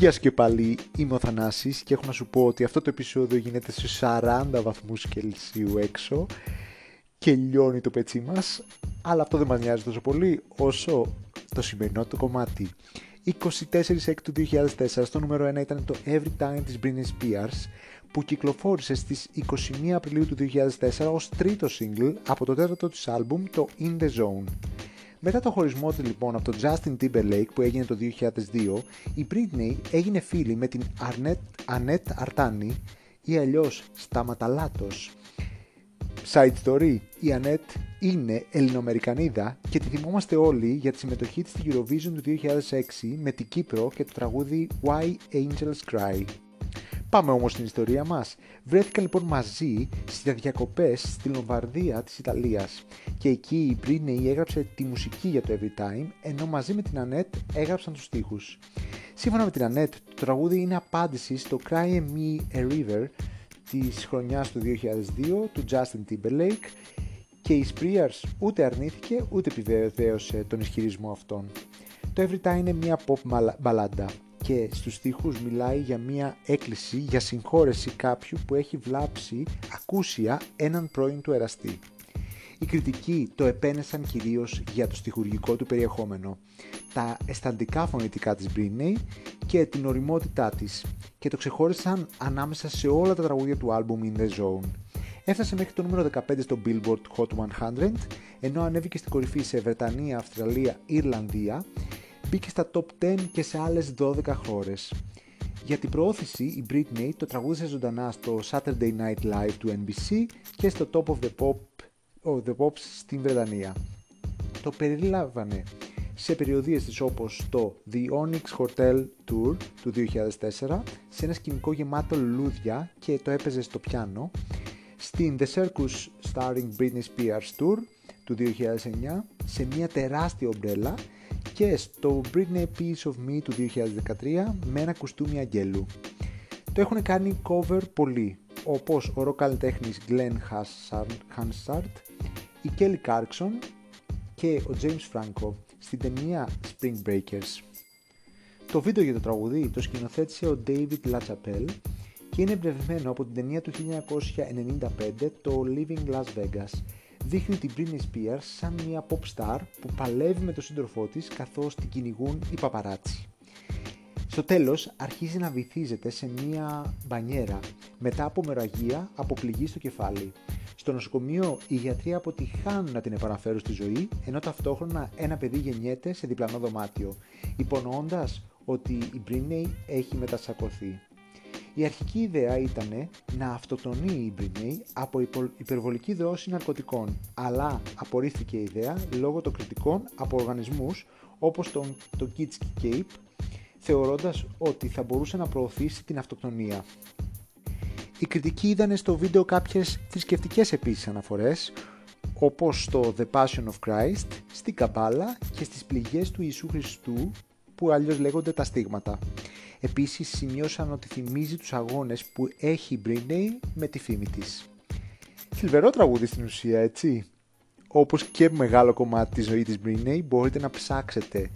Γεια σου και πάλι, είμαι ο Θανάσης και έχω να σου πω ότι αυτό το επεισόδιο γίνεται σε 40 βαθμούς Κελσίου έξω και λιώνει το πετσί μας, αλλά αυτό δεν μας νοιάζει τόσο πολύ όσο το σημερινό το κομμάτι. 24 του 2004 στο νούμερο 1 ήταν το Every Time της Britney Spears που κυκλοφόρησε στις 21 Απριλίου του 2004 ως τρίτο single από το τέταρτο της άλμπουμ το In The Zone. Μετά το χωρισμό του λοιπόν από τον Justin Timberlake που έγινε το 2002, η Britney έγινε φίλη με την Annette Artani ή αλλιώς Σταματαλάτος. Side story, η Annette είναι Ελληνοαμερικανίδα και τη θυμόμαστε όλοι για τη συμμετοχή της στη Eurovision του 2006 με την Κύπρο και το τραγούδι Why Angels Cry. Πάμε όμως στην ιστορία μας. Βρέθηκαν λοιπόν μαζί στις διακοπές στη Λομβαρδία της Ιταλίας και εκεί η Britney έγραψε τη μουσική για το Every Time ενώ μαζί με την Annette έγραψαν τους στίχους. Σύμφωνα με την Annette, το τραγούδι είναι απάντηση στο Cry Me A River της χρονιάς του 2002 του Justin Timberlake και η Spears ούτε αρνήθηκε ούτε επιβεβαίωσε τον ισχυρισμό αυτόν. Το Every Time είναι μια pop μπαλάντα και στους στίχους μιλάει για μια έκκληση για συγχώρεση κάποιου που έχει βλάψει ακούσια έναν πρώην του εραστή. Οι κριτικοί το επένεσαν κυρίως για το στιχουργικό του περιεχόμενο, τα αισθαντικά φωνητικά της Britney και την οριμότητά της και το ξεχώρισαν ανάμεσα σε όλα τα τραγούδια του άλμπουμ In The Zone. Έφτασε μέχρι το νούμερο 15 στο Billboard Hot 100, ενώ ανέβηκε στην κορυφή σε Βρετανία, Αυστραλία, Ιρλανδία μπήκε στα top 10 και σε άλλες 12 χώρες. Για την προώθηση, η Britney το τραγούδισε ζωντανά στο Saturday Night Live του NBC και στο Top of the Pop of the Pops στην Βρετανία. Το περιλάμβανε σε περιοδίες της όπως το The Onyx Hotel Tour του 2004, σε ένα σκηνικό γεμάτο λουλούδια και το έπαιζε στο πιάνο, στην The Circus Starring Britney Spears Tour του 2009, σε μια τεράστια ομπρέλα και στο Britney Piece of Me του 2013 με ένα κουστούμι αγγέλου. Το έχουν κάνει cover πολλοί, όπως ο ροκ Glenn Hansard, η Kelly Clarkson και ο James Franco στην ταινία Spring Breakers. Το βίντεο για το τραγουδί το σκηνοθέτησε ο David LaChapelle και είναι εμπνευσμένο από την ταινία του 1995 το Living Las Vegas δείχνει την Britney Spears σαν μια pop star που παλεύει με τον σύντροφό της καθώς την κυνηγούν οι παπαράτσι. Στο τέλος αρχίζει να βυθίζεται σε μια μπανιέρα μετά από μεραγία από πληγή στο κεφάλι. Στο νοσοκομείο οι γιατροί αποτυχάνουν να την επαναφέρουν στη ζωή ενώ ταυτόχρονα ένα παιδί γεννιέται σε διπλανό δωμάτιο υπονοώντας ότι η Britney έχει μετασακωθεί. Η αρχική ιδέα ήταν να αυτοτονεί η Britney από υπερβολική δόση ναρκωτικών, αλλά απορρίφθηκε η ιδέα λόγω των κριτικών από οργανισμούς όπως τον, το Kids Cape, θεωρώντας ότι θα μπορούσε να προωθήσει την αυτοκτονία. Οι κριτικοί είδαν στο βίντεο κάποιες θρησκευτικές επίσης αναφορές, όπως στο The Passion of Christ, στην Καμπάλα και στις πληγές του Ιησού Χριστού, που αλλιώς λέγονται τα στίγματα. Επίσης σημειώσαν ότι θυμίζει τους αγώνες που έχει η Britney με τη φήμη της. Θλιβερό τραγούδι στην ουσία, έτσι. Όπως και μεγάλο κομμάτι της ζωής της Britney μπορείτε να ψάξετε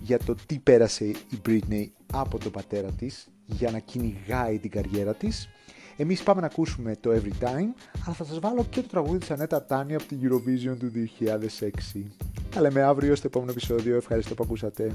για το τι πέρασε η Britney από τον πατέρα της για να κυνηγάει την καριέρα της. Εμείς πάμε να ακούσουμε το Every Time, αλλά θα σας βάλω και το τραγούδι της Ανέτα Τάνη από την Eurovision του 2006. Τα λέμε αύριο στο επόμενο επεισόδιο. Ευχαριστώ που ακούσατε.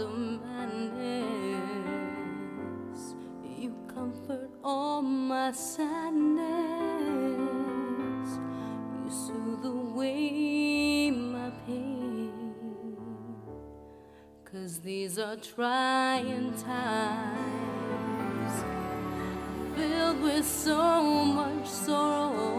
Of madness. You comfort all my sadness. You soothe away my pain. Cause these are trying times filled with so much sorrow